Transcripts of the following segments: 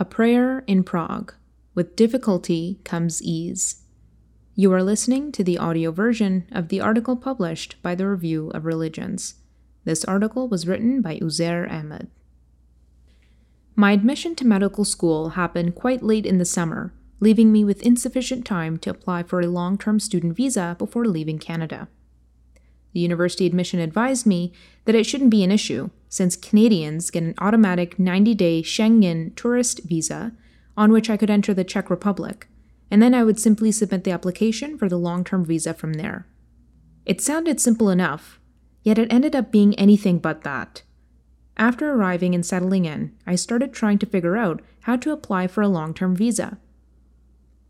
A Prayer in Prague. With difficulty comes ease. You are listening to the audio version of the article published by the Review of Religions. This article was written by Uzair Ahmad. My admission to medical school happened quite late in the summer, leaving me with insufficient time to apply for a long term student visa before leaving Canada. The university admission advised me that it shouldn't be an issue, since Canadians get an automatic 90 day Schengen tourist visa on which I could enter the Czech Republic, and then I would simply submit the application for the long term visa from there. It sounded simple enough, yet it ended up being anything but that. After arriving and settling in, I started trying to figure out how to apply for a long term visa.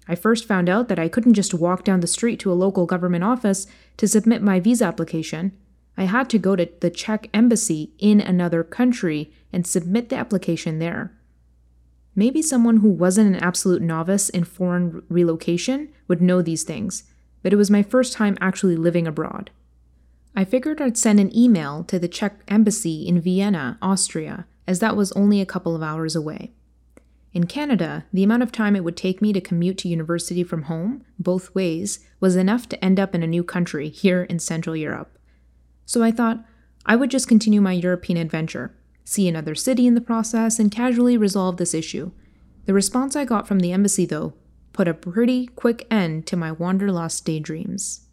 I first found out that I couldn't just walk down the street to a local government office to submit my visa application. I had to go to the Czech embassy in another country and submit the application there. Maybe someone who wasn't an absolute novice in foreign relocation would know these things, but it was my first time actually living abroad. I figured I'd send an email to the Czech embassy in Vienna, Austria, as that was only a couple of hours away. In Canada, the amount of time it would take me to commute to university from home, both ways, was enough to end up in a new country here in Central Europe. So I thought I would just continue my European adventure, see another city in the process, and casually resolve this issue. The response I got from the embassy, though, put a pretty quick end to my wanderlust daydreams.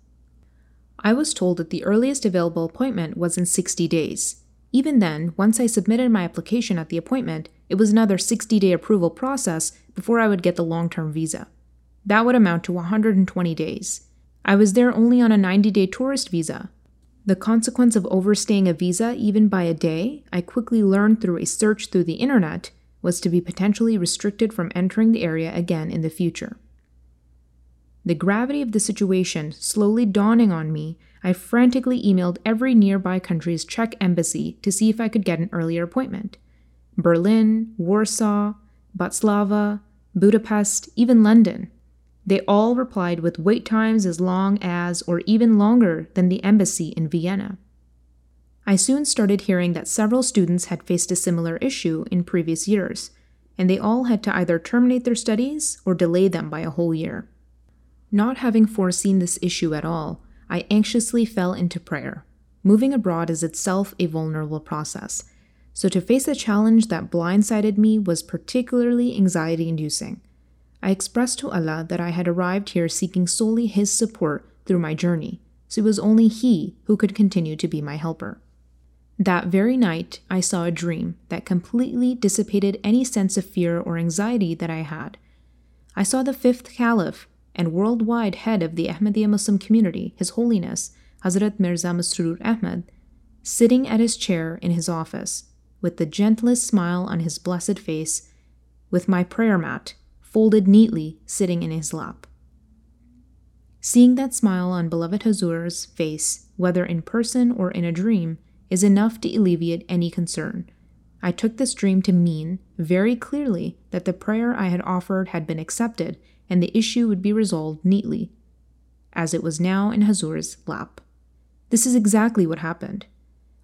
I was told that the earliest available appointment was in 60 days. Even then, once I submitted my application at the appointment, it was another 60 day approval process before I would get the long term visa. That would amount to 120 days. I was there only on a 90 day tourist visa. The consequence of overstaying a visa even by a day, I quickly learned through a search through the internet, was to be potentially restricted from entering the area again in the future. The gravity of the situation slowly dawning on me, I frantically emailed every nearby country's Czech embassy to see if I could get an earlier appointment. Berlin, Warsaw, Bratislava, Budapest, even London. They all replied with wait times as long as, or even longer than the embassy in Vienna. I soon started hearing that several students had faced a similar issue in previous years, and they all had to either terminate their studies or delay them by a whole year. Not having foreseen this issue at all, I anxiously fell into prayer. Moving abroad is itself a vulnerable process, so to face a challenge that blindsided me was particularly anxiety inducing. I expressed to Allah that I had arrived here seeking solely His support through my journey, so it was only He who could continue to be my helper. That very night, I saw a dream that completely dissipated any sense of fear or anxiety that I had. I saw the fifth caliph and worldwide head of the Ahmadiyya Muslim community, His Holiness Hazrat Mirza Masroor Ahmad, sitting at his chair in his office, with the gentlest smile on his blessed face, with my prayer mat folded neatly sitting in his lap. Seeing that smile on beloved Hazur's face, whether in person or in a dream, is enough to alleviate any concern. I took this dream to mean, very clearly, that the prayer I had offered had been accepted and the issue would be resolved neatly, as it was now in Hazur's lap. This is exactly what happened.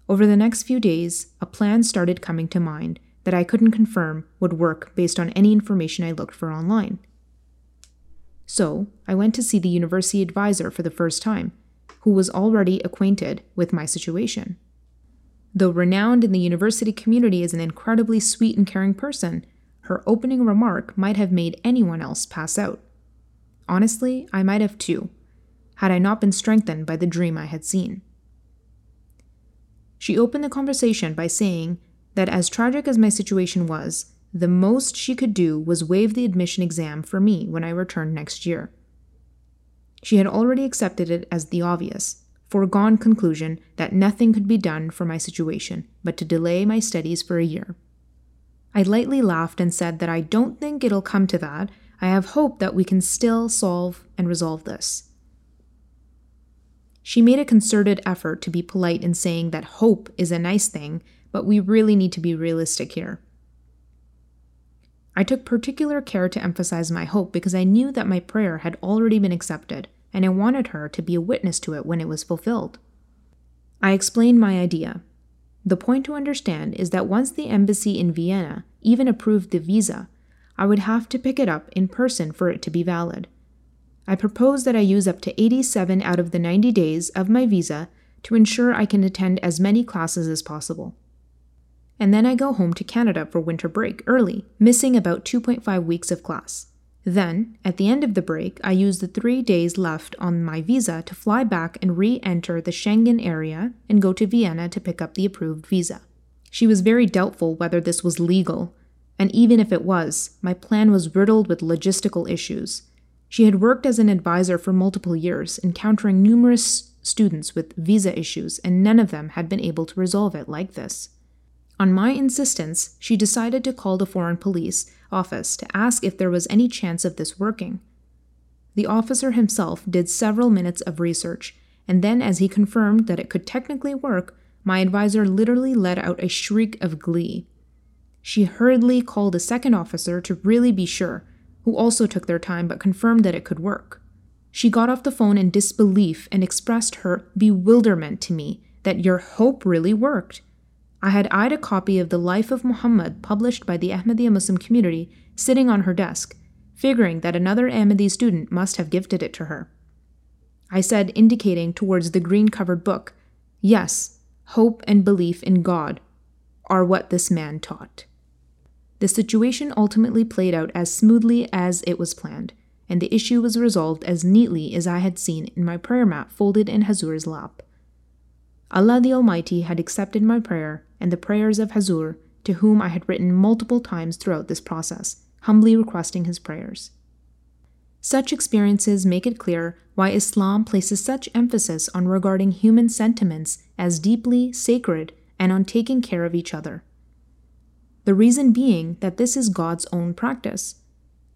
Over the next few days, a plan started coming to mind that I couldn't confirm would work based on any information I looked for online. So, I went to see the university advisor for the first time, who was already acquainted with my situation. Though renowned in the university community as an incredibly sweet and caring person, her opening remark might have made anyone else pass out. Honestly, I might have too, had I not been strengthened by the dream I had seen. She opened the conversation by saying that, as tragic as my situation was, the most she could do was waive the admission exam for me when I returned next year. She had already accepted it as the obvious, foregone conclusion that nothing could be done for my situation but to delay my studies for a year. I lightly laughed and said that I don't think it'll come to that. I have hope that we can still solve and resolve this. She made a concerted effort to be polite in saying that hope is a nice thing, but we really need to be realistic here. I took particular care to emphasize my hope because I knew that my prayer had already been accepted, and I wanted her to be a witness to it when it was fulfilled. I explained my idea. The point to understand is that once the embassy in Vienna even approved the visa, I would have to pick it up in person for it to be valid. I propose that I use up to 87 out of the 90 days of my visa to ensure I can attend as many classes as possible. And then I go home to Canada for winter break early, missing about 2.5 weeks of class. Then, at the end of the break, I use the three days left on my visa to fly back and re enter the Schengen area and go to Vienna to pick up the approved visa. She was very doubtful whether this was legal, and even if it was, my plan was riddled with logistical issues. She had worked as an advisor for multiple years, encountering numerous students with visa issues, and none of them had been able to resolve it like this. On my insistence, she decided to call the foreign police office to ask if there was any chance of this working. The officer himself did several minutes of research, and then, as he confirmed that it could technically work, my advisor literally let out a shriek of glee. She hurriedly called a second officer to really be sure, who also took their time but confirmed that it could work. She got off the phone in disbelief and expressed her bewilderment to me that your hope really worked. I had eyed a copy of the Life of Muhammad published by the Ahmadiyya Muslim community sitting on her desk, figuring that another Ahmadi student must have gifted it to her. I said, indicating towards the green covered book, Yes, hope and belief in God are what this man taught. The situation ultimately played out as smoothly as it was planned, and the issue was resolved as neatly as I had seen in my prayer mat folded in Hazur's lap. Allah the Almighty had accepted my prayer and the prayers of Hazur, to whom I had written multiple times throughout this process, humbly requesting his prayers. Such experiences make it clear why Islam places such emphasis on regarding human sentiments as deeply sacred and on taking care of each other. The reason being that this is God's own practice.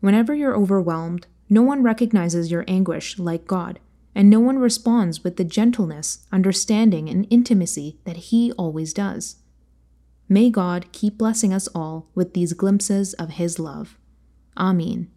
Whenever you're overwhelmed, no one recognizes your anguish like God and no one responds with the gentleness, understanding, and intimacy that He always does. May God keep blessing us all with these glimpses of His love. Amin.